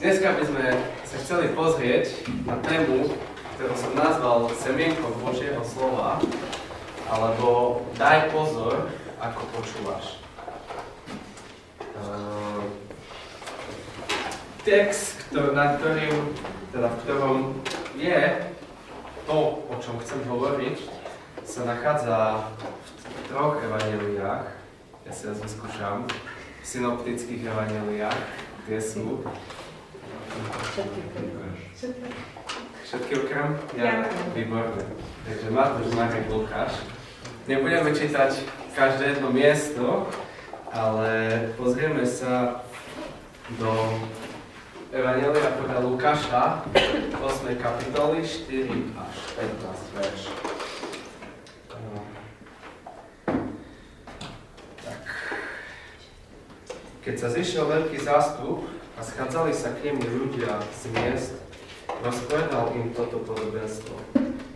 Dneska by sme sa chceli pozrieť na tému, ktorú som nazval Semienko Božieho slova, alebo Daj pozor, ako počúvaš. Uh, text, ktor- nad ktorým, teda v ktorom je to, o čom chcem hovoriť, sa nachádza v troch evaneliách. Ja si vás vyskúšam. V synoptických evaneliách, kde sú Všetky okrem? Ja. Výborne. Takže Matúš, Marek, Lukáš. Nebudeme čítať každé jedno miesto, ale pozrieme sa do Evangelia podľa Lukáša, 8. kapitoly, 4 až 15 verš. Tak. Keď sa zišiel veľký zástup, a schádzali sa k nemu ľudia z miest, rozpovedal im toto podobenstvo.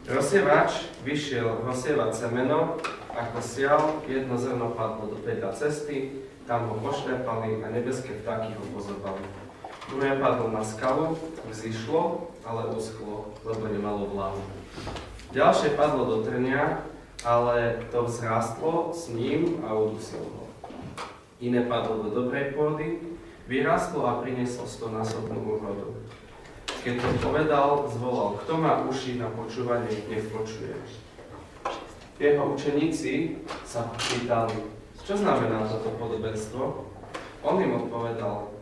Rozsievač vyšiel rozsievať semeno, ako sial, jedno zrno padlo do peda cesty, tam ho pošľapali a nebeské vtáky ho pozobali. Druhé padlo na skalu, vzýšlo, ale uschlo, lebo nemalo vláhu. Ďalšie padlo do trnia, ale to vzrástlo s ním a udusil ho. Iné padlo do dobrej pôdy, vyrástlo a prinieslo stonásobnú úrodu. Keď to povedal, zvolal, kto má uši na počúvanie, nech počuje. Jeho učeníci sa pýtali, čo znamená toto podobenstvo? On im odpovedal,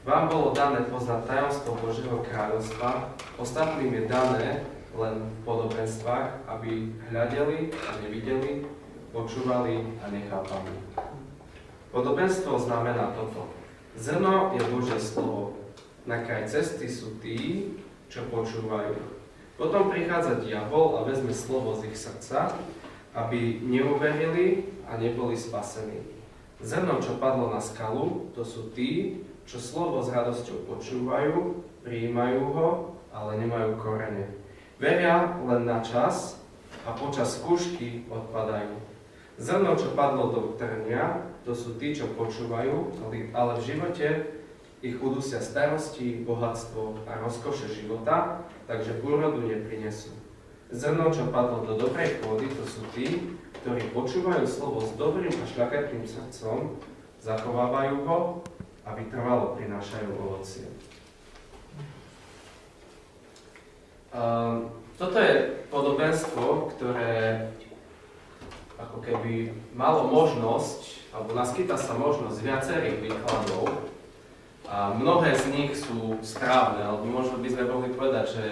vám bolo dané poznať tajomstvo Božieho kráľovstva, ostatným je dané len v podobenstvách, aby hľadeli a nevideli, počúvali a nechápali. Podobenstvo znamená toto. Zrno je Božie slovo. Na kraj cesty sú tí, čo počúvajú. Potom prichádza diabol a vezme slovo z ich srdca, aby neuverili a neboli spasení. Zrno, čo padlo na skalu, to sú tí, čo slovo s radosťou počúvajú, prijímajú ho, ale nemajú korene. Veria len na čas a počas skúšky odpadajú. Zrno, čo padlo do trnia, to sú tí, čo počúvajú, ale v živote ich udusia starosti, bohatstvo a rozkoše života, takže úrodu neprinesú. Zrno, čo padlo do dobrej pôdy, to sú tí, ktorí počúvajú slovo s dobrým a šľaketným srdcom, zachovávajú ho a vytrvalo prinášajú ovocie. Um, toto je podobenstvo, ktoré ako keby malo možnosť alebo naskytá sa možnosť viacerých výkladov a mnohé z nich sú správne, alebo možno by sme mohli povedať, že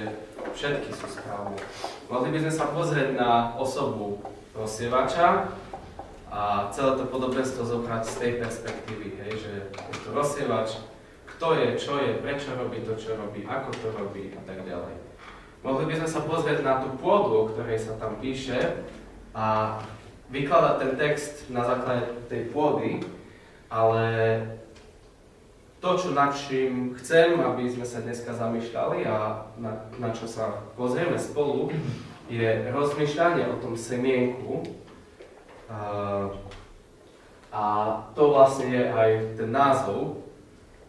všetky sú správne. Mohli by sme sa pozrieť na osobu rozsievača a celé to podobenstvo zobrať z tej perspektívy, hej, že je to rozsievač, kto je, čo je, prečo robí to, čo robí, ako to robí a tak ďalej. Mohli by sme sa pozrieť na tú pôdu, o ktorej sa tam píše a vykladať ten text na základe tej pôdy, ale to, čo nad čím chcem, aby sme sa dneska zamýšľali a na, na čo sa pozrieme spolu, je rozmýšľanie o tom semienku. A, a to vlastne je aj ten názov,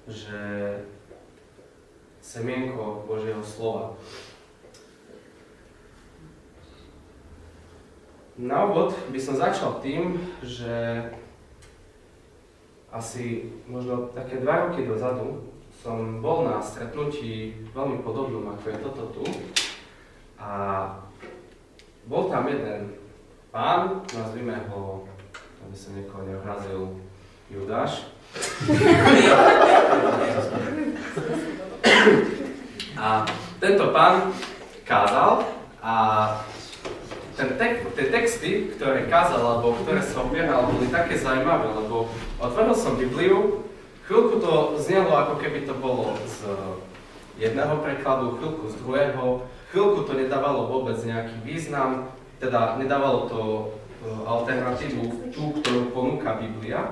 že semienko Božieho slova. Na úvod by som začal tým, že asi možno také dva roky dozadu som bol na stretnutí veľmi podobnom, ako je toto tu. A bol tam jeden pán, nazvime ho, aby som niekoho neurazil, Judáš. a tento pán kázal a ten tek, tie texty, ktoré kázal, alebo ktoré som opieral, boli také zaujímavé, lebo otvoril som Bibliu, chvíľku to znelo, ako keby to bolo z jedného prekladu, chvíľku z druhého, chvíľku to nedávalo vôbec nejaký význam, teda nedávalo to e, alternatívu, tú, ktorú ponúka Biblia.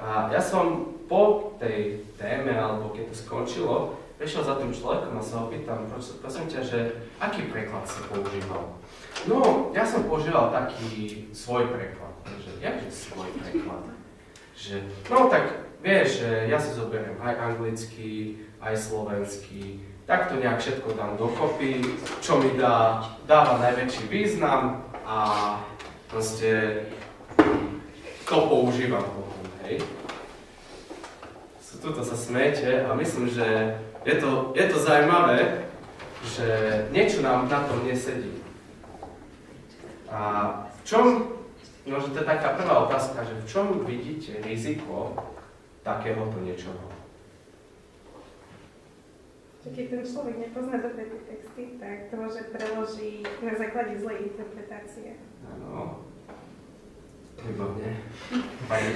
A ja som po tej téme, alebo keď to skončilo, prišiel za tým človekom a sa ho pýtam, prosím ťa, že aký preklad si používal? No, ja som používal taký svoj preklad. Že, jakže svoj preklad? Že, no tak vieš, ja si zoberiem aj anglicky, aj slovenský, tak to nejak všetko dám dokopy, čo mi dá, dáva najväčší význam a proste to používam potom, hej. Tuto sa smete a myslím, že je to, je to zaujímavé, že niečo nám na tom nesedí. A v čom, no že to je taká prvá otázka, že v čom vidíte riziko takéhoto niečoho? Keď ten človek nepozná dobre tie texty, tak to môže preložiť na základe zlej interpretácie. Áno. Výborne. Pani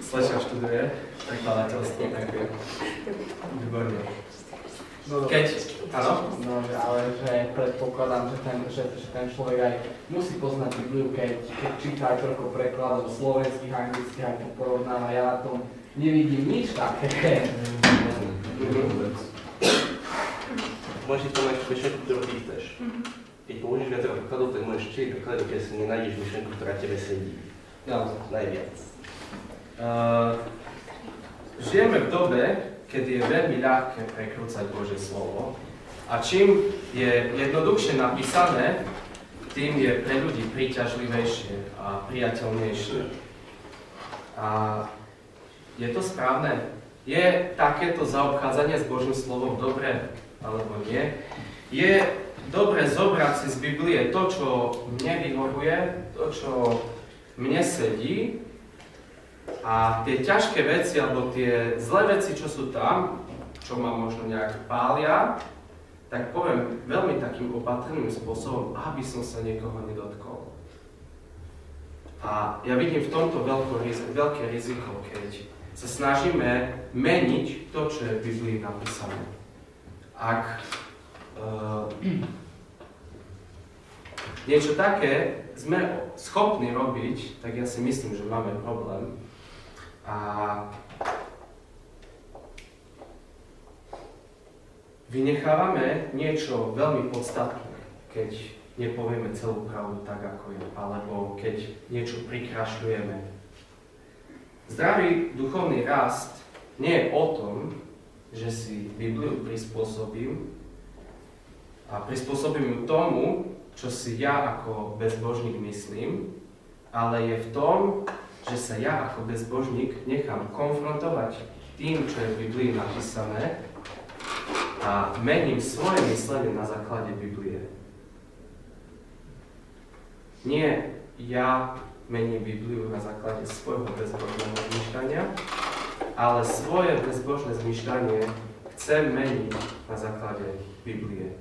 Sleča študuje prekladateľstvo, ďakujem. Výborne. No, Keď, áno? No, že, ale že predpokladám, že ten, že, že ten človek aj musí poznať Bibliu, keď, keď číta aj toľko prekladov slovenských, anglických, aj to porovnáva. Ja na tom nevidím nič také. Môžeš to mať myšlenku, ktorú ty chceš. Keď použiješ viac prekladov, tak môžeš čítať preklady, keď si nenájdeš myšlenku, ktorá tebe sedí. No. Najviac. Uh, žijeme v dobe, kedy je veľmi ľahké prekrúcať Božie slovo a čím je jednoduchšie napísané, tým je pre ľudí príťažlivejšie a priateľnejšie. A je to správne? Je takéto zaobchádzanie s Božím slovom dobré alebo nie? Je dobre zobrať si z Biblie to, čo mne vyhovuje, to, čo mne sedí a tie ťažké veci alebo tie zlé veci, čo sú tam, čo ma možno nejak pália, tak poviem veľmi takým opatrným spôsobom, aby som sa niekoho nedotkol. A ja vidím v tomto veľké, veľké riziko, keď sa snažíme meniť to, čo je v Biblii napísané. Ak uh, niečo také sme schopní robiť, tak ja si myslím, že máme problém. A vynechávame niečo veľmi podstatné, keď nepovieme celú pravdu tak, ako je, alebo keď niečo prikrašľujeme. Zdravý duchovný rast nie je o tom, že si Bibliu prispôsobím a prispôsobím ju tomu, čo si ja ako bezbožník myslím, ale je v tom, že sa ja ako bezbožník nechám konfrontovať tým, čo je v Biblii napísané a mením svoje myslenie na základe Biblie. Nie ja mením Bibliu na základe svojho bezbožného zmyšľania, ale svoje bezbožné zmyšľanie chcem meniť na základe Biblie.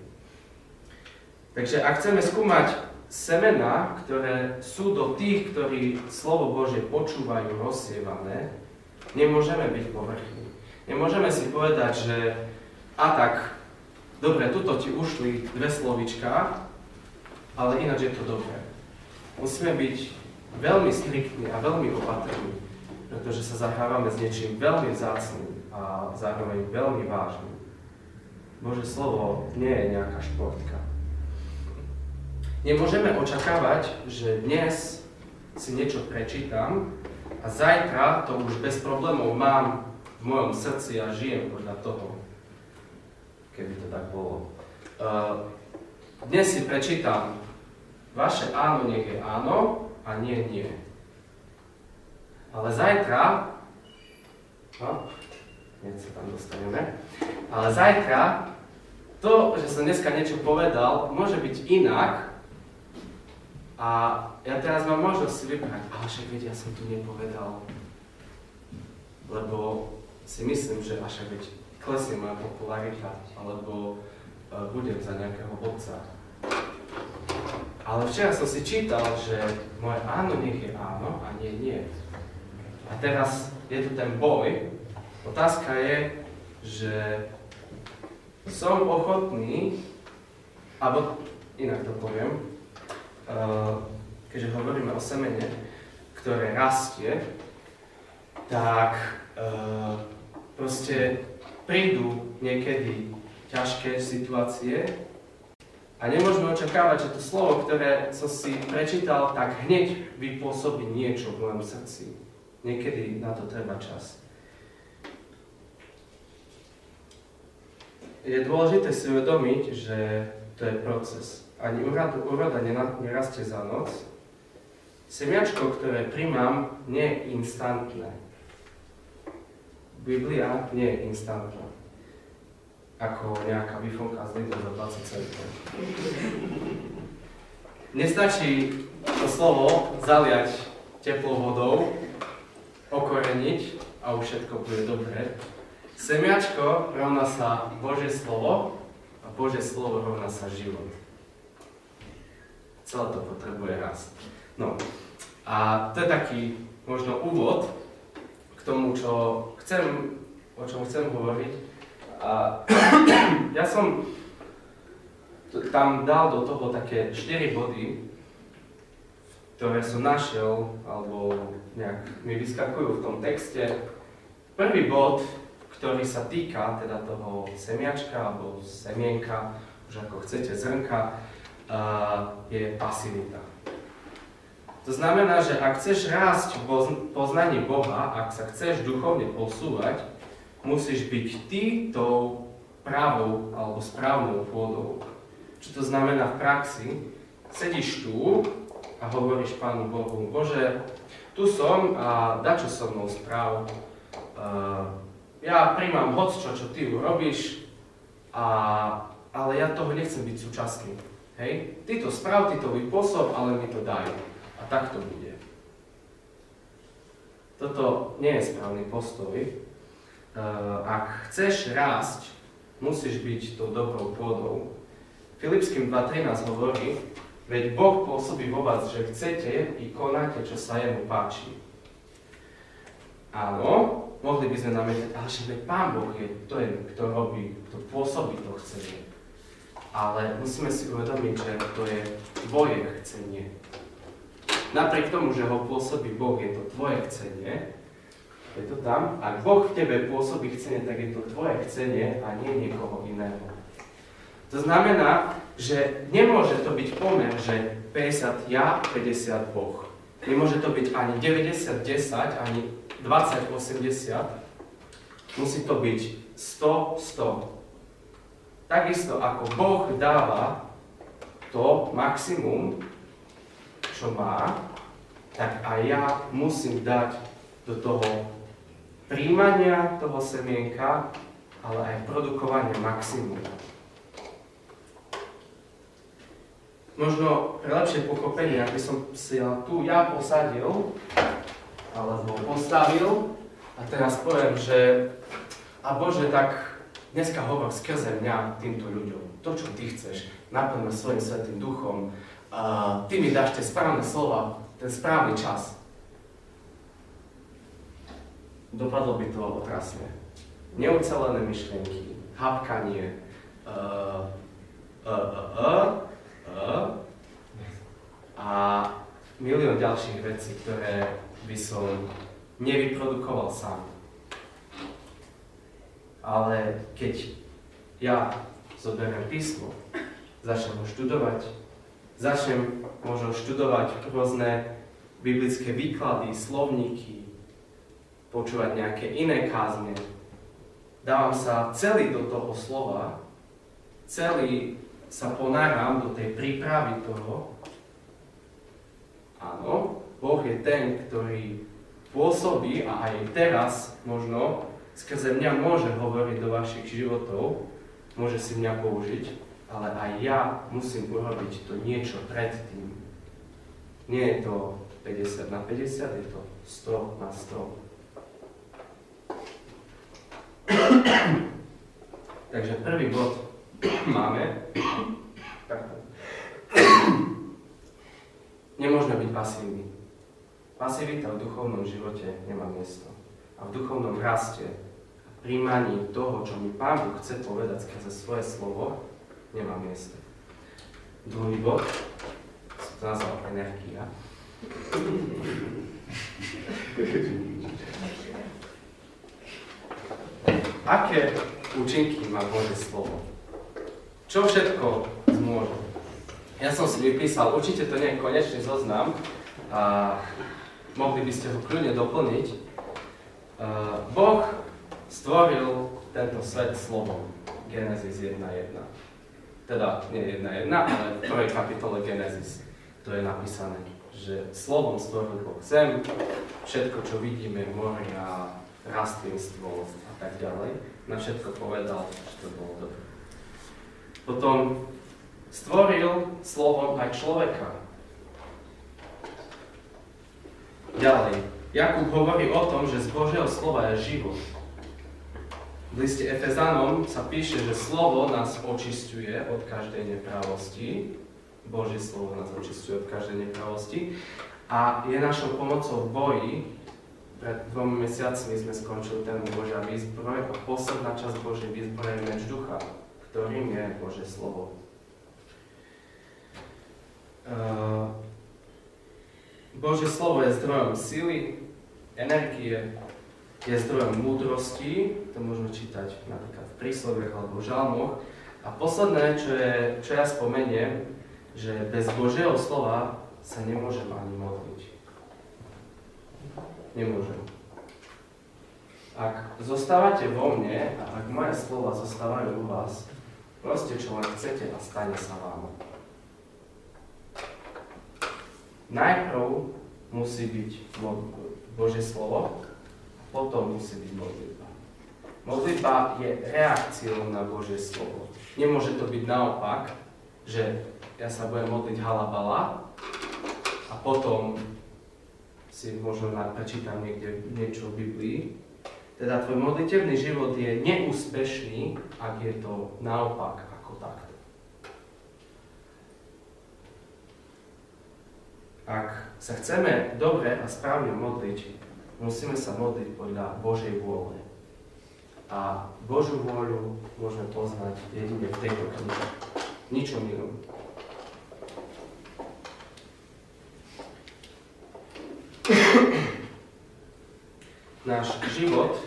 Takže ak chceme skúmať semená, ktoré sú do tých, ktorí slovo Bože počúvajú rozsievané, nemôžeme byť povrchní. Nemôžeme si povedať, že a tak, dobre, tuto ti ušli dve slovička, ale ináč je to dobré. Musíme byť veľmi striktní a veľmi opatrní, pretože sa zahrávame s niečím veľmi vzácným a zároveň veľmi vážnym. Bože slovo nie je nejaká športka. Nemôžeme očakávať, že dnes si niečo prečítam a zajtra to už bez problémov mám v mojom srdci a žijem podľa toho keby to tak bolo. Uh, dnes si prečítam, vaše áno nech je áno a nie nie. Ale zajtra, no, sa tam dostaneme, ale zajtra to, že som dneska niečo povedal, môže byť inak a ja teraz mám možnosť si vybrať, ale však vedia, ja som tu nepovedal, lebo si myslím, že však veď klesne moja popularita, alebo uh, budem za nejakého vodca. Ale včera som si čítal, že moje áno nech je áno a nie nie. A teraz je tu ten boj. Otázka je, že som ochotný, alebo inak to poviem, Eh, keďže hovoríme o semene, ktoré rastie, tak eh, proste prídu niekedy ťažké situácie a nemôžeme očakávať, že to slovo, ktoré som si prečítal, tak hneď vypôsobí niečo v mojom srdci. Niekedy na to treba čas. Je dôležité si uvedomiť, že to je proces. Ani úroda, nerastie za noc. Semiačko, ktoré primám, nie je instantné. Biblia nie je instantná. Ako nejaká vyfonka z Lidl za 20 centov. Nestačí to slovo zaliať teplou vodou, okoreniť a už všetko bude dobré. Semiačko rovná sa Božie slovo a Božie slovo rovná sa život. Celé to potrebuje rast. No a to je taký možno úvod k tomu, čo chcem, o čom chcem hovoriť. A ja som tam dal do toho také 4 body, ktoré som našiel, alebo nejak mi vyskakujú v tom texte. Prvý bod, ktorý sa týka teda toho semiačka alebo semienka, už ako chcete, zrnka, je pasivita. To znamená, že ak chceš rásť v poznaní Boha, ak sa chceš duchovne posúvať, musíš byť ty tou pravou alebo správnou pôdou. Čo to znamená v praxi? Sedíš tu a hovoríš Pánu Bohu, Bože, tu som a čo so mnou správ. Ja príjmam hoc čo, čo ty urobíš, a, ale ja toho nechcem byť súčasný. Hej? Ty to správ, ty to vypôsob, ale mi to daj. A tak to bude. Toto nie je správny postoj. E, ak chceš rásť, musíš byť tou dobrou pôdou. Filipským 2.13 hovorí, veď Boh pôsobí vo vás, že chcete i konáte, čo sa jemu páči. Áno, mohli by sme nametať, ale že Pán Boh je je, kto robí, kto pôsobí to chcenie. Ale musíme si uvedomiť, že to je tvoje chcenie. Napriek tomu, že ho pôsobí Boh, je to tvoje chcenie, je to tam. Ak Boh v tebe pôsobí chcenie, tak je to tvoje chcenie a nie niekoho iného. To znamená, že nemôže to byť pomer, že 50 ja, 50 Boh. Nemôže to byť ani 90, 10, ani 20, 80. Musí to byť 100, 100. Takisto ako Boh dáva to maximum, čo má, tak aj ja musím dať do toho príjmania toho semienka, ale aj produkovanie maximum. Možno pre lepšie pochopenie, aby som si tu ja posadil, alebo postavil, a teraz poviem, že a Bože, tak dneska hovor skrze mňa týmto ľuďom. To, čo Ty chceš, naplňme svojim svetým duchom, uh, ty mi dáš tie správne slova, ten správny čas. Dopadlo by to otrasne. Neucelené myšlienky, hapkanie, uh, uh, uh, uh, uh, a milión ďalších vecí, ktoré by som nevyprodukoval sám. Ale keď ja zoberiem písmo, začnem ho študovať, začnem možno študovať rôzne biblické výklady, slovníky, počúvať nejaké iné kázne. Dávam sa celý do toho slova, celý sa ponáram do tej prípravy toho. Áno, Boh je ten, ktorý pôsobí a aj teraz možno skrze mňa môže hovoriť do vašich životov, môže si mňa použiť, ale aj ja musím urobiť to niečo predtým. Nie je to 50 na 50, je to 100 na 100. Takže prvý bod máme. Nemôžeme byť pasívni. Pasivita v duchovnom živote nemá miesto. A v duchovnom raste a príjmaní toho, čo mi Pán Boh chce povedať skrze svoje slovo, nemá miesto. Druhý bod, som to nazval energia. Aké účinky má Bože slovo? Čo všetko zmôže? Ja som si vypísal, určite to nie je konečný zoznam, a mohli by ste ho kľudne doplniť. Boh stvoril tento svet slovom. Genesis 1.1. Teda nie 1.1, ale v prvej kapitole Genesis to je napísané, že slovom stvoril Boh zem, všetko, čo vidíme, moria, rastlinstvo a tak ďalej, na všetko povedal, že to bolo dobre. Potom stvoril slovom aj človeka. Ďalej, Jakub hovorí o tom, že z Božieho slova je život. V liste Efezanom sa píše, že slovo nás očistuje od každej nepravosti. Božie slovo nás očistuje od každej nepravosti. A je našou pomocou v boji. Pred dvomi mesiacmi sme skončili tému Božia výzbroj a posledná časť Božej výzbroje je meč ducha, ktorým je Božie slovo. Uh, Božie slovo je zdrojom sily, energie, je zdrojom múdrosti, to môžeme čítať napríklad v prísloviach alebo v žalmoch. A posledné, čo, je, čo ja spomeniem, že bez Božieho slova sa nemôžem ani modliť. Nemôžem. Ak zostávate vo mne a ak moje slova zostávajú u vás, proste čo len chcete a stane sa vám. Najprv musí byť Božie slovo, potom musí byť modlitba. Modlitba je reakciou na Božie slovo. Nemôže to byť naopak, že ja sa budem modliť halabala a potom si možno prečítam niekde niečo v Biblii. Teda tvoj modlitevný život je neúspešný, ak je to naopak ako takto. Ak sa chceme dobre a správne modliť, musíme sa modliť podľa Božej vôle. A Božiu vôľu môžeme poznať jedine v tejto knihe. Ničom inom. Náš život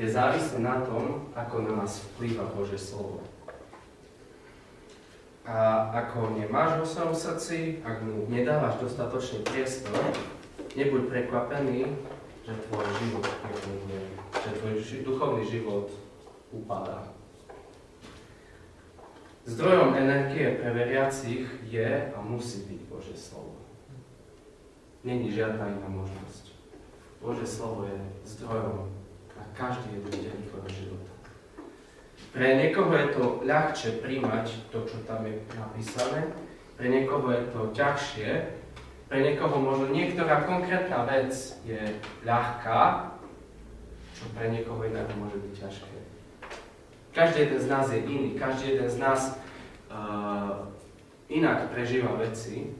je závislý na tom, ako na nás vplýva Božie slovo. A ako ho nemáš vo svojom srdci, ak mu nedávaš dostatočný priestor, nebuď prekvapený, že tvoj život nefunguje, že tvoj duchovný život upadá. Zdrojom energie pre veriacich je a musí byť Božie slovo. Není žiadna iná možnosť. Božie slovo je zdrojom na každý jeden deň tvojho života. Pre niekoho je to ľahšie príjmať to, čo tam je napísané, pre niekoho je to ťažšie, pre niekoho možno niektorá konkrétna vec je ľahká, čo pre niekoho iného môže byť ťažké. Každý jeden z nás je iný, každý jeden z nás uh, inak prežíva veci,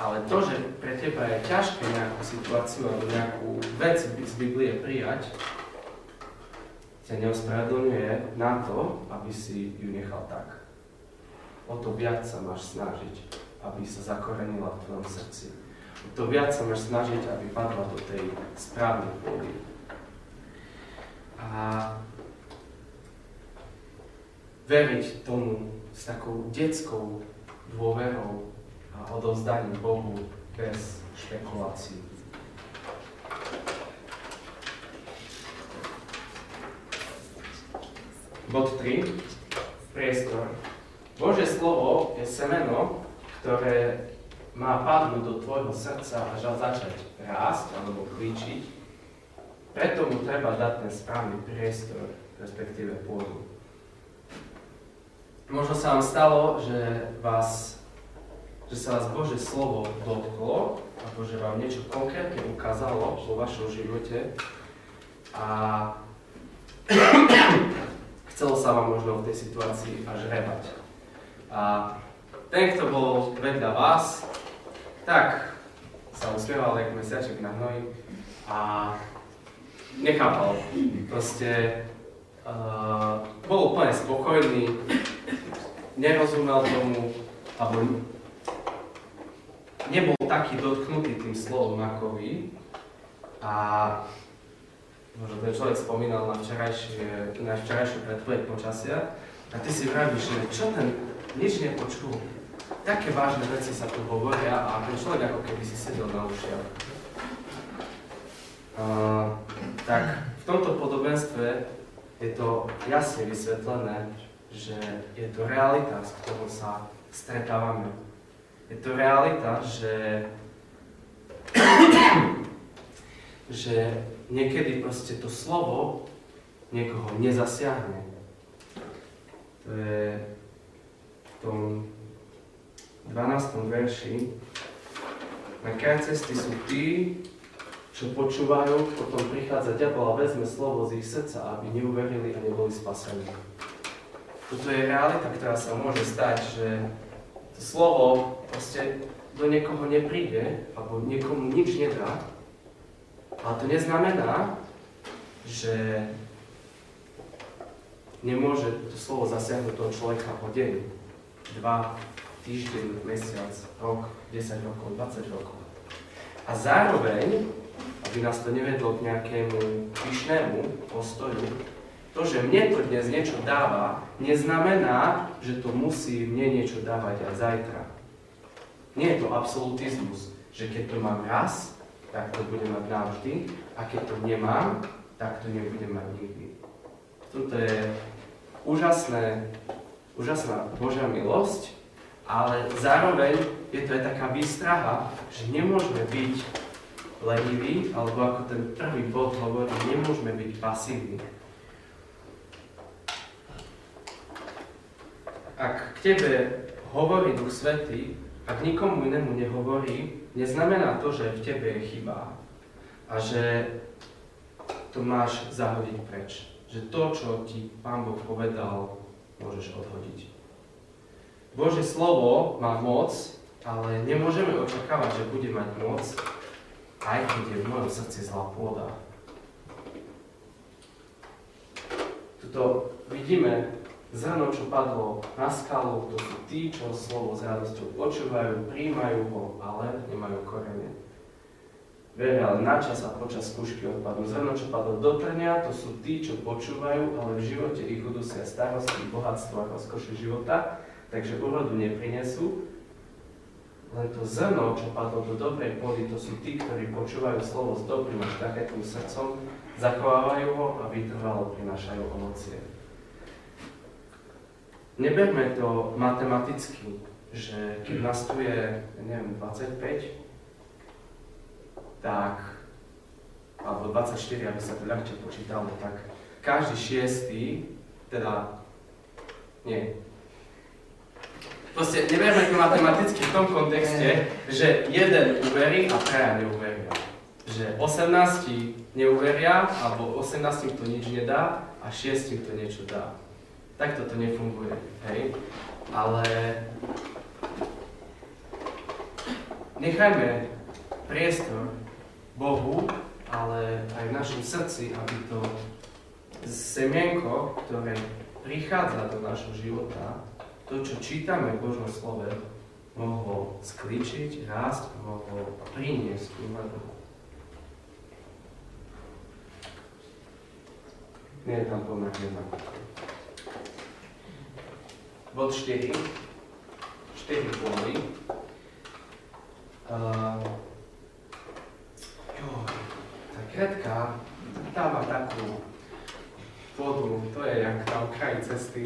ale to, že pre teba je ťažké nejakú situáciu alebo nejakú vec z Biblie prijať, ťa neospravedlňuje na to, aby si ju nechal tak. O to viac sa máš snažiť aby sa zakorenila v tvojom srdci. To viac sa máš snažiť, aby padla do tej správnej pôdy. A veriť tomu s takou detskou dôverou a odovzdaním Bohu bez špekulácií. Bod 3. Priestor. Bože slovo je semeno, ktoré má padnúť do tvojho srdca a začať rásť alebo klíčiť, preto mu treba dať ten správny priestor, respektíve pôdu. Možno sa vám stalo, že, vás, že sa vás Bože slovo dotklo, alebo že vám niečo konkrétne ukázalo vo vašom živote a chcelo sa vám možno v tej situácii až rebať. A ten, kto bol vedľa vás, tak sa usmieval ako mesiaček na hnoji a nechápal. Proste uh, bol úplne spokojný, nerozumel tomu, alebo nebol taký dotknutý tým slovom ako vy. A možno ten človek spomínal na včerajšie, na včerajšiu predpoveď počasia a ty si vravíš, že čo ten nič nepočul také vážne veci sa tu hovoria a ten človek ako keby si sedel na ušiach. Uh, tak v tomto podobenstve je to jasne vysvetlené, že je to realita, s ktorou sa stretávame. Je to realita, že, že niekedy proste to slovo niekoho nezasiahne. To je v tom 12. verši. Na kraj cesty sú tí, čo počúvajú, potom prichádza diabol a vezme slovo z ich srdca, aby neuverili a neboli spasení. Toto je realita, ktorá sa môže stať, že to slovo proste do niekoho nepríde, alebo niekomu nič nedá, ale to neznamená, že nemôže to slovo zasiahnuť toho človeka o deň, dva, týždeň, mesiac, rok, 10 rokov, 20 rokov. A zároveň aby nás to nevedlo k nejakému pyšnému postoju. To, že mne to dnes niečo dáva, neznamená, že to musí mne niečo dávať aj zajtra. Nie je to absolutizmus, že keď to mám raz, tak to budem mať navždy, a keď to nemám, tak to nebudem mať nikdy. Toto je úžasné, úžasná Božia milosť, ale zároveň je to aj taká výstraha, že nemôžeme byť leniví, alebo ako ten prvý bod hovorí, nemôžeme byť pasívni. Ak k tebe hovorí Duch Svetý, ak nikomu inému nehovorí, neznamená to, že v tebe je chyba a že to máš zahodiť preč. Že to, čo ti Pán Boh povedal, môžeš odhodiť. Bože slovo má moc, ale nemôžeme očakávať, že bude mať moc, aj keď je v mojom srdci zlá pôda. Tuto vidíme zrno, čo padlo na skalu, to sú tí, čo slovo s radosťou počúvajú, príjmajú ho, ale nemajú korene. Veria ale na čas a počas skúšky odpadnú. Zrno, čo padlo do trňa, to sú tí, čo počúvajú, ale v živote ich udusia starosti, bohatstvo a rozkoše života, takže úrodu neprinesú, len to zrno, čo padlo do dobrej pôdy, to sú tí, ktorí počúvajú slovo s dobrým a šľachetným srdcom, zachovávajú ho a vytrvalo prinášajú ovocie. Neberme to matematicky, že keď nás tu je, neviem, 25, tak, alebo 24, aby sa to ľahšie počítalo, tak každý šiestý, teda, nie, Proste neberme to matematicky v tom kontexte, že jeden uverí a traja neuveria. Že 18 neuveria, alebo 18 to nič nedá a 6 to niečo dá. Takto to nefunguje, hej? Ale nechajme priestor Bohu, ale aj v našom srdci, aby to semienko, ktoré prichádza do našho života, to, čo čítame v Božom slove, mohlo skličiť, rásť mohlo priniesť úrodu. Nie tam pomerne na Bod 4. 4 boli. Uh, jo, tá kretka dáva takú vodu, to je jak na okraji cesty.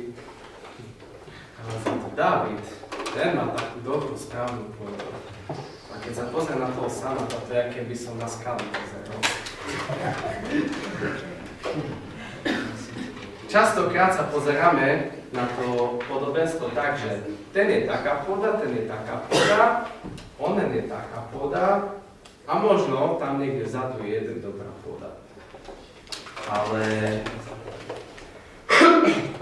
Ale za to David, ten má takú dobrú správnu pôdu. A keď sa pozrie na toho sama, to je, keby som na skaly pozeral. Častokrát sa pozeráme na to podobenstvo tak, že ten je taká pôda, ten je taká pôda, onen je taká pôda a možno tam niekde vzadu je jeden dobrá pôda. Ale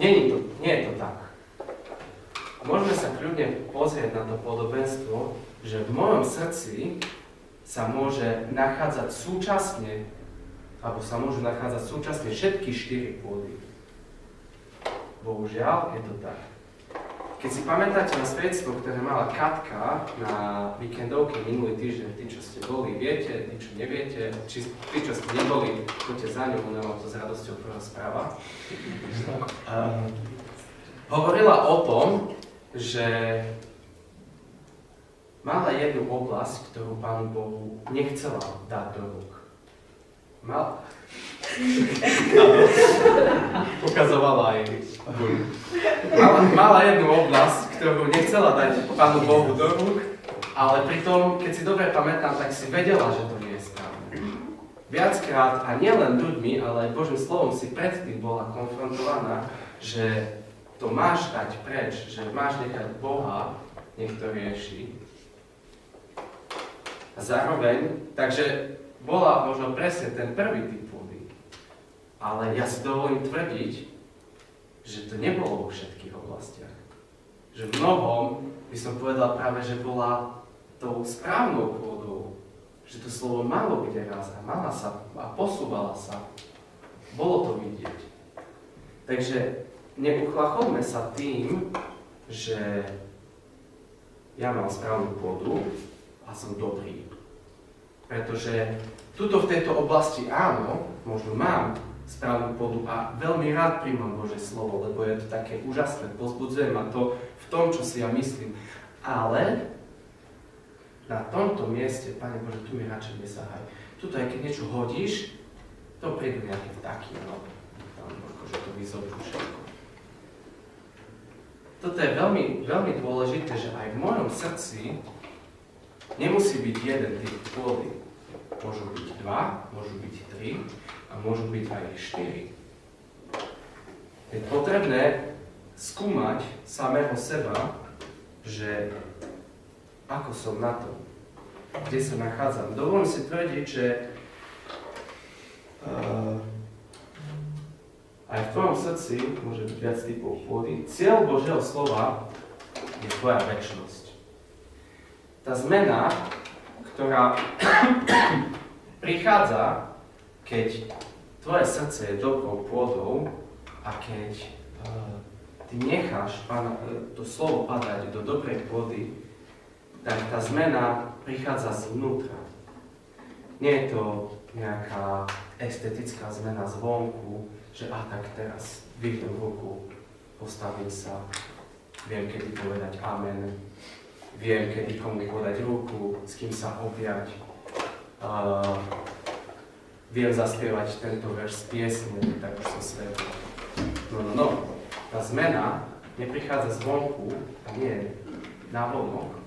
Není to, nie je to tak. Môžeme sa kľudne pozrieť na to podobenstvo, že v mojom srdci sa môže nachádzať súčasne, alebo sa môžu nachádzať súčasne všetky štyri pôdy. Bohužiaľ, je to tak. Keď si pamätáte na svedectvo, ktoré mala Katka na víkendovke minulý týždeň, tí, čo ste boli, viete, tí, čo neviete, či tí, čo ste neboli, poďte za ňou, ona vám to s radosťou porozpráva. Um, hovorila o tom, že mala jednu oblasť, ktorú Pánu Bohu nechcela dať do rúk. Mal... Ukazovala aj mala, mala jednu oblasť, ktorú nechcela dať Pánu Bohu do rúk, ale pritom, keď si dobre pamätám, tak si vedela, že to nie je správne. Viackrát, a nielen ľuďmi, ale aj Božím slovom si predtým bola konfrontovaná, že to máš dať preč, že máš nechať Boha, nech to rieši. A zároveň, takže bola možno presne ten prvý typ. Ale ja si dovolím tvrdiť, že to nebolo vo všetkých oblastiach. Že v mnohom by som povedal práve, že bola tou správnou pôdou. Že to slovo malo byť raz a mala sa a posúvala sa. Bolo to vidieť. Takže neuchlachodme sa tým, že ja mám správnu pôdu a som dobrý. Pretože tuto v tejto oblasti áno, možno mám správnu pôdu a veľmi rád príjmam Bože slovo, lebo je to také úžasné, pozbudzuje ma to v tom, čo si ja myslím. Ale na tomto mieste, Pane Bože, tu mi radšej nesahaj. Tuto aj keď niečo hodíš, to prídu nejaké vtaky, no. Akože to vyzobrú všetko. Toto je veľmi, veľmi dôležité, že aj v mojom srdci nemusí byť jeden typ pôdy. Môžu byť dva, môžu byť tri a môžu byť aj štyri. Je potrebné skúmať samého seba, že ako som na to, kde sa nachádzam. Dovolím si tvrdiť, že uh, aj v tvojom srdci môže byť viac typov pôdy. Cieľ Božieho slova je tvoja väčšnosť. Tá zmena, ktorá prichádza, keď tvoje srdce je dobrou pôdou a keď uh, ty necháš pána, to slovo padať do dobrej pôdy, tak tá zmena prichádza zvnútra. Nie je to nejaká estetická zmena zvonku, že a tak teraz vyhnem ruku, postavím sa, viem, kedy povedať amen, viem, kedy komu podať ruku, s kým sa objať. Uh, viem zaspievať tento verš z piesne, tak už som svetol. No, no, no. Tá zmena neprichádza zvonku a nie vonok.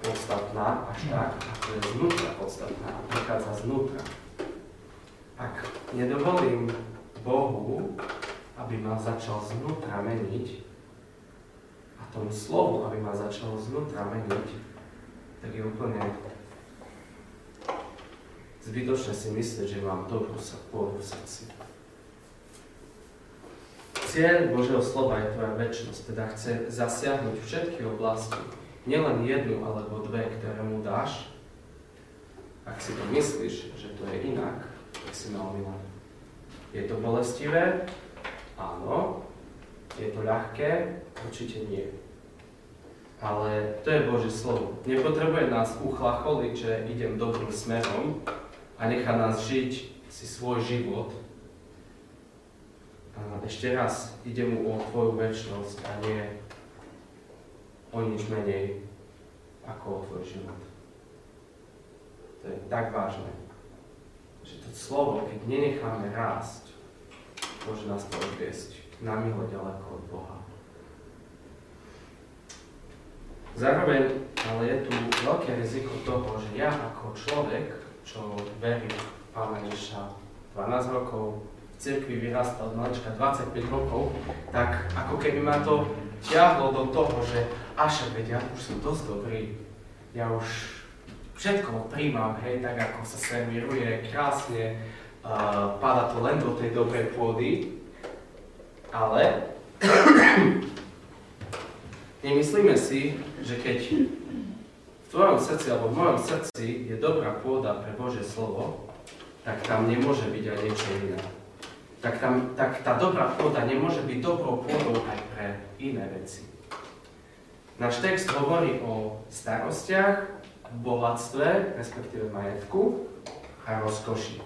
podstatná až tak, ako je znútra podstatná a prichádza znútra. Ak nedovolím Bohu, aby ma začal znútra meniť, tomu slovu, aby ma začalo znútra meniť, tak je úplne zbytočné si myslieť, že mám dobrú pôdu v srdci. Cieľ Božieho slova je tvoja väčšnosť, teda chce zasiahnuť všetky oblasti, nielen jednu alebo dve, ktoré mu dáš. Ak si to myslíš, že to je inak, tak si mal Je to bolestivé? Áno. Je to ľahké? Určite nie. Ale to je Božie slovo. Nepotrebuje nás uchlacholiť, že idem dobrým smerom a nechá nás žiť si svoj život. A ešte raz, ide mu o tvoju väčšnosť a nie o nič menej ako o tvoj život. To je tak vážne, že to slovo, keď nenecháme rásť, môže nás to odviesť na milo ďaleko od Boha. Zároveň ale je tu veľké riziko toho, že ja ako človek, čo verí Pána Ježiša 12 rokov, v cirkvi vyrastal od malička 25 rokov, tak ako keby ma to ťahlo do toho, že až veď ja už som dosť dobrý, ja už všetko príjmam, hej, tak ako sa servíruje krásne, uh, pada to len do tej dobrej pôdy, ale Nemyslíme si, že keď tvojom srdci alebo v mojom srdci je dobrá pôda pre Božie slovo, tak tam nemôže byť aj niečo iné. Tak, tam, tak tá dobrá pôda nemôže byť dobrou pôdou aj pre iné veci. Náš text hovorí o starostiach, bohatstve, respektíve majetku a rozkoši.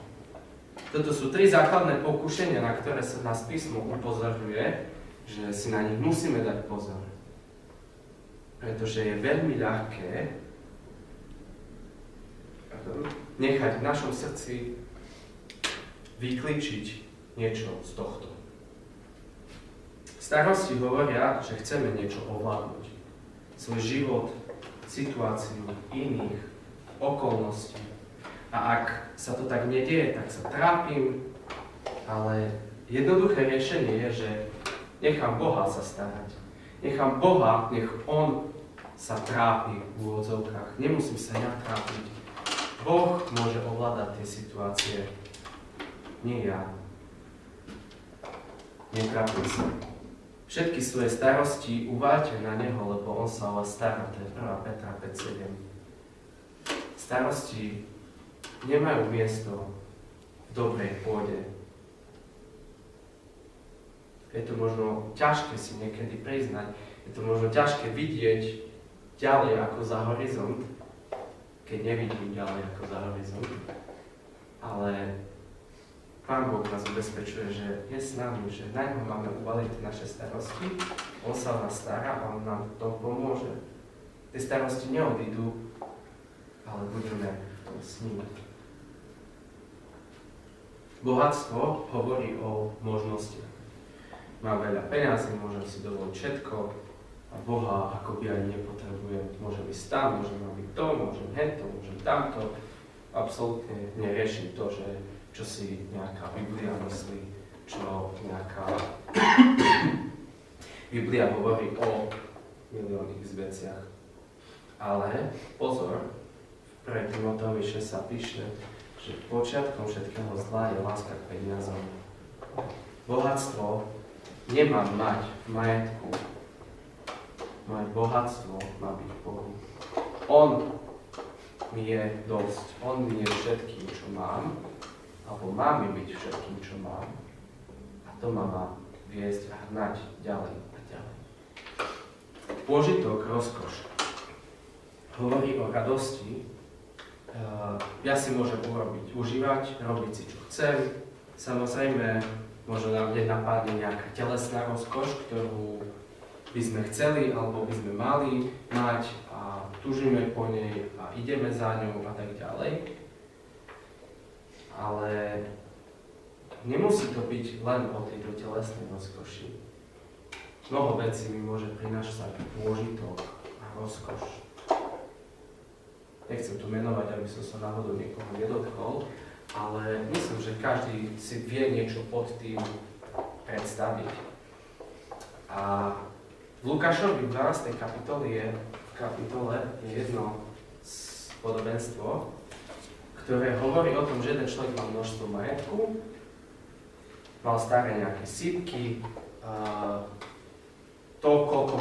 Toto sú tri základné pokušenia, na ktoré sa nás písmo upozorňuje, že si na nich musíme dať pozor pretože je veľmi ľahké nechať v našom srdci vykličiť niečo z tohto. Starosti hovoria, že chceme niečo ovládnuť. Svoj život, situáciu, iných, okolností. A ak sa to tak nedieje, tak sa trápim, ale jednoduché riešenie je, že nechám Boha sa starať. Nechám Boha, nech On sa trápi v úvodzovkách. Nemusím sa ja trápiť. Boh môže ovládať tie situácie, nie ja. Netrápim sa. Všetky svoje starosti uváďte na Neho, lebo On sa o vás stará. To je 1. Petra 5.7. Starosti nemajú miesto v dobrej pôde. Je to možno ťažké si niekedy priznať, je to možno ťažké vidieť ďalej ako za horizont, keď nevidím ďalej ako za horizont. Ale Pán Boh nás ubezpečuje, že je s nami, že na ňom máme uvaliť naše starosti, On sa o nás stará a On nám to pomôže. Tie starosti neodídu, ale budeme s ním. Bohatstvo hovorí o možnostiach. Mám veľa peňazí, môžem si dovoliť všetko, a Boha akoby ani nepotrebujem. Môžem ísť tam, môžem robiť to, môžem hento, môžem tamto. Absolútne neriešim to, že čo si nejaká Biblia myslí, čo nejaká Biblia hovorí o miliónnych veciach. Ale pozor, v 1. Timoteovi 6 sa píše, že počiatkom všetkého zla je láska k peniazom. Bohatstvo nemám mať v majetku, bohatstvo má byť Bohu. On mi je dosť, On mi je všetkým, čo mám, alebo má mi byť všetkým, čo mám. A to ma má viesť a hnať ďalej a ďalej. Pôžitok, rozkoš, hovorí o radosti. Ja si môžem urobiť, užívať, robiť si, čo chcem. Samozrejme, možno nám napadne nejaká telesná rozkoš, ktorú by sme chceli alebo by sme mali mať a tužíme po nej a ideme za ňou a tak ďalej. Ale nemusí to byť len o tejto telesnej rozkoši. Mnoho vecí mi môže prinášať pôžitok a rozkoš. Nechcem tu menovať, aby som sa náhodou niekoho nedotkol, ale myslím, že každý si vie niečo pod tým predstaviť. A v Lukášovi v 12. kapitole je, v kapitole je jedno podobenstvo, ktoré hovorí o tom, že jeden človek mal množstvo majetku, mal staré nejaké sípky, to, koľko,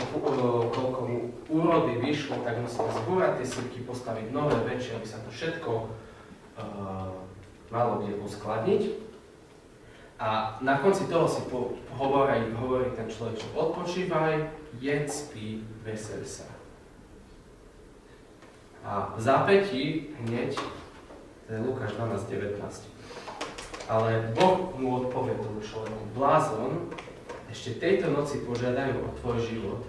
koľko mu úrody vyšlo, tak musel zbúrať tie sípky, postaviť nové, väčšie, aby sa to všetko uh, malo kde uskladniť. A na konci toho si po, hovorí, hovorí ten človek, že odpočívaj, jedz, spí, vesel sa. A v zápätí hneď, to je Lukáš 12, 19. Ale Boh mu odpovie tomu človeku, blázon, ešte tejto noci požiadajú o tvoj život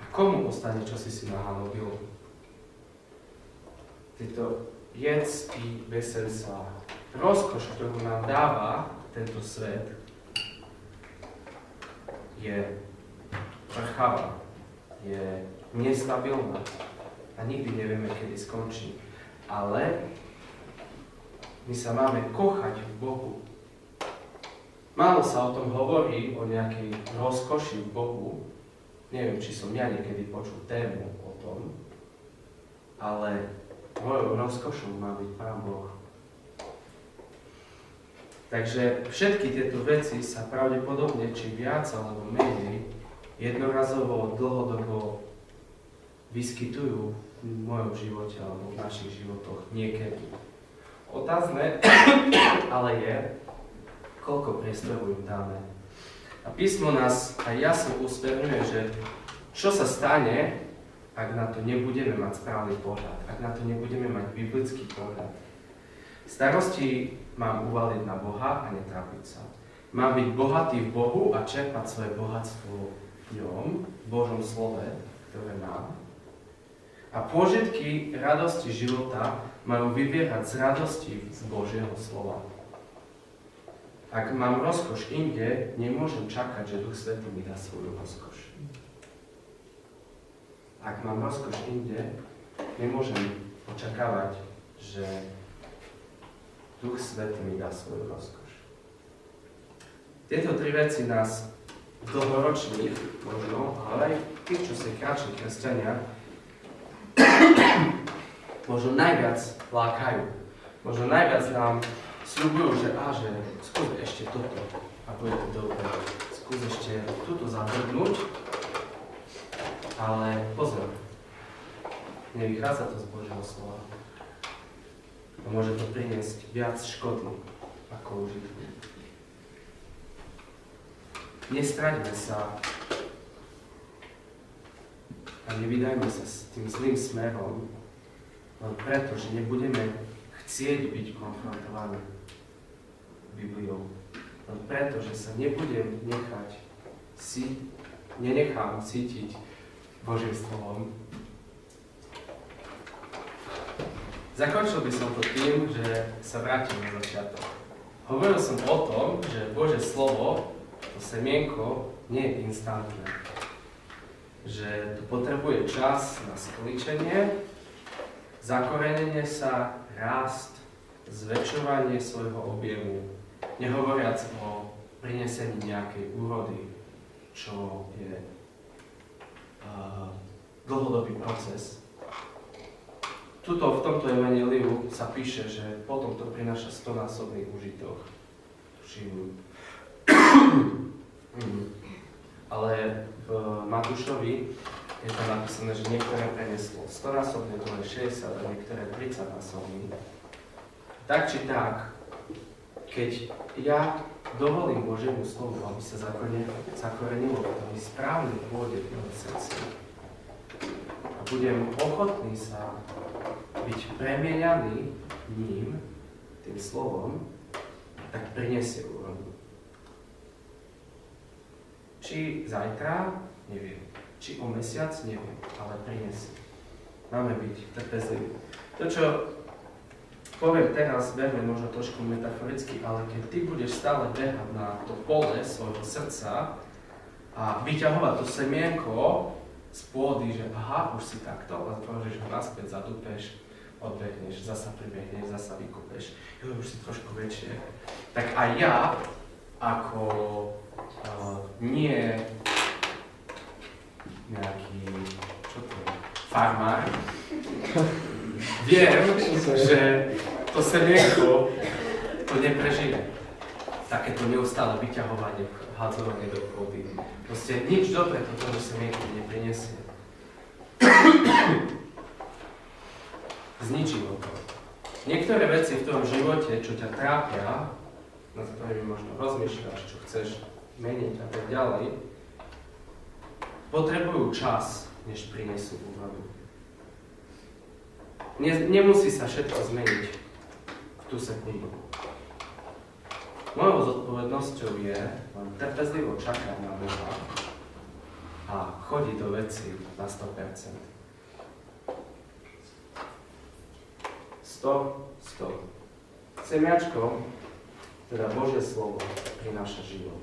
a komu ostane, čo si si nahalobil? Tieto jedz, spí, vesel sa. Rozkoš, ktorú nám dáva tento svet, je prcháva, je nestabilná a nikdy nevieme, kedy skončí. Ale my sa máme kochať v Bohu. Málo sa o tom hovorí, o nejakej rozkoši v Bohu. Neviem, či som ja niekedy počul tému o tom, ale mojou rozkošou má byť Pán Boh. Takže všetky tieto veci sa pravdepodobne, či viac alebo menej, jednorazovo, dlhodobo vyskytujú v mojom živote alebo v našich životoch niekedy. Otázne ale je, koľko priestoru im dáme. A písmo nás aj jasne usmerňuje, že čo sa stane, ak na to nebudeme mať správny pohľad, ak na to nebudeme mať biblický pohľad. Starosti mám uvaliť na Boha a netrápiť sa. Mám byť bohatý v Bohu a čerpať svoje bohatstvo ňom, Božom slove, ktoré mám. A pôžitky radosti života majú vybiehať z radosti z Božieho slova. Ak mám rozkoš inde, nemôžem čakať, že Duch Svetý mi dá svoju rozkoš. Ak mám rozkoš inde, nemôžem očakávať, že Duch Svetý mi dá svoju rozkoš. Tieto tri veci nás dlhoročných, možno, ale aj tých, čo si kratší kresťania, možno najviac lákajú. Možno najviac nám sľubujú, že a, že skús ešte toto a bude to dobré. Skús ešte túto zavrhnúť, ale pozor, nevychádza to z Božieho slova. A môže to priniesť viac škody ako užitku. Nestraďme sa a nevydajme sa s tým zlým smerom, len preto, že nebudeme chcieť byť konfrontovaní Bibliou. Len preto, že sa nebudem nechať si, nenechám cítiť Božím slovom. Zakončil by som to tým, že sa vrátim na začiatok. Hovoril som o tom, že Bože slovo, to semienko, nie je instantné. Že to potrebuje čas na skličenie, zakorenenie sa, rast, zväčšovanie svojho objemu, nehovoriac o prinesení nejakej úrody, čo je uh, dlhodobý proces. Tuto v tomto evaneliu sa píše, že potom to prináša stonásobný užitok. Tuším. Ale v Matúšovi je tam napísané, že niektoré preneslo 100 násobne, druhé 60 a niektoré 30 násobne. Tak či tak, keď ja dovolím Božiemu slovu, aby sa zakorenilo v tom správne pôde v mojom srdci a budem ochotný sa byť premieňaný ním, tým slovom, tak prinesie úrodu. Či zajtra, neviem či o mesiac, neviem, ale prinesie. Máme byť trpezliví. To, čo poviem teraz, berme možno trošku metaforicky, ale keď ty budeš stále behať na to pole svojho srdca a vyťahovať to semienko z pôdy, že aha, už si takto, a položíš ho naspäť, zadupeš, odbehneš, zasa pribehneš, zasa vykúpeš, jo, už si trošku väčšie. Tak aj ja, ako nie nejaký, čo to je, farmár, viem, že to semienko to neprežije. Takéto neustále vyťahovanie, hádzovanie do pôdy. Proste nič dobré to tomu semienku neprinesie. Zničilo to. Niektoré veci v tom živote, čo ťa trápia, nad ktorými možno rozmýšľaš, čo chceš meniť a tak ďalej, potrebujú čas, než prinesú úrodu. Ne, nemusí sa všetko zmeniť v tú sekundu. Mojou zodpovednosťou je len trpezlivo čakať na Boha a chodiť do veci na 100%. 100, 100. Semiačko, teda Božie slovo, prináša život.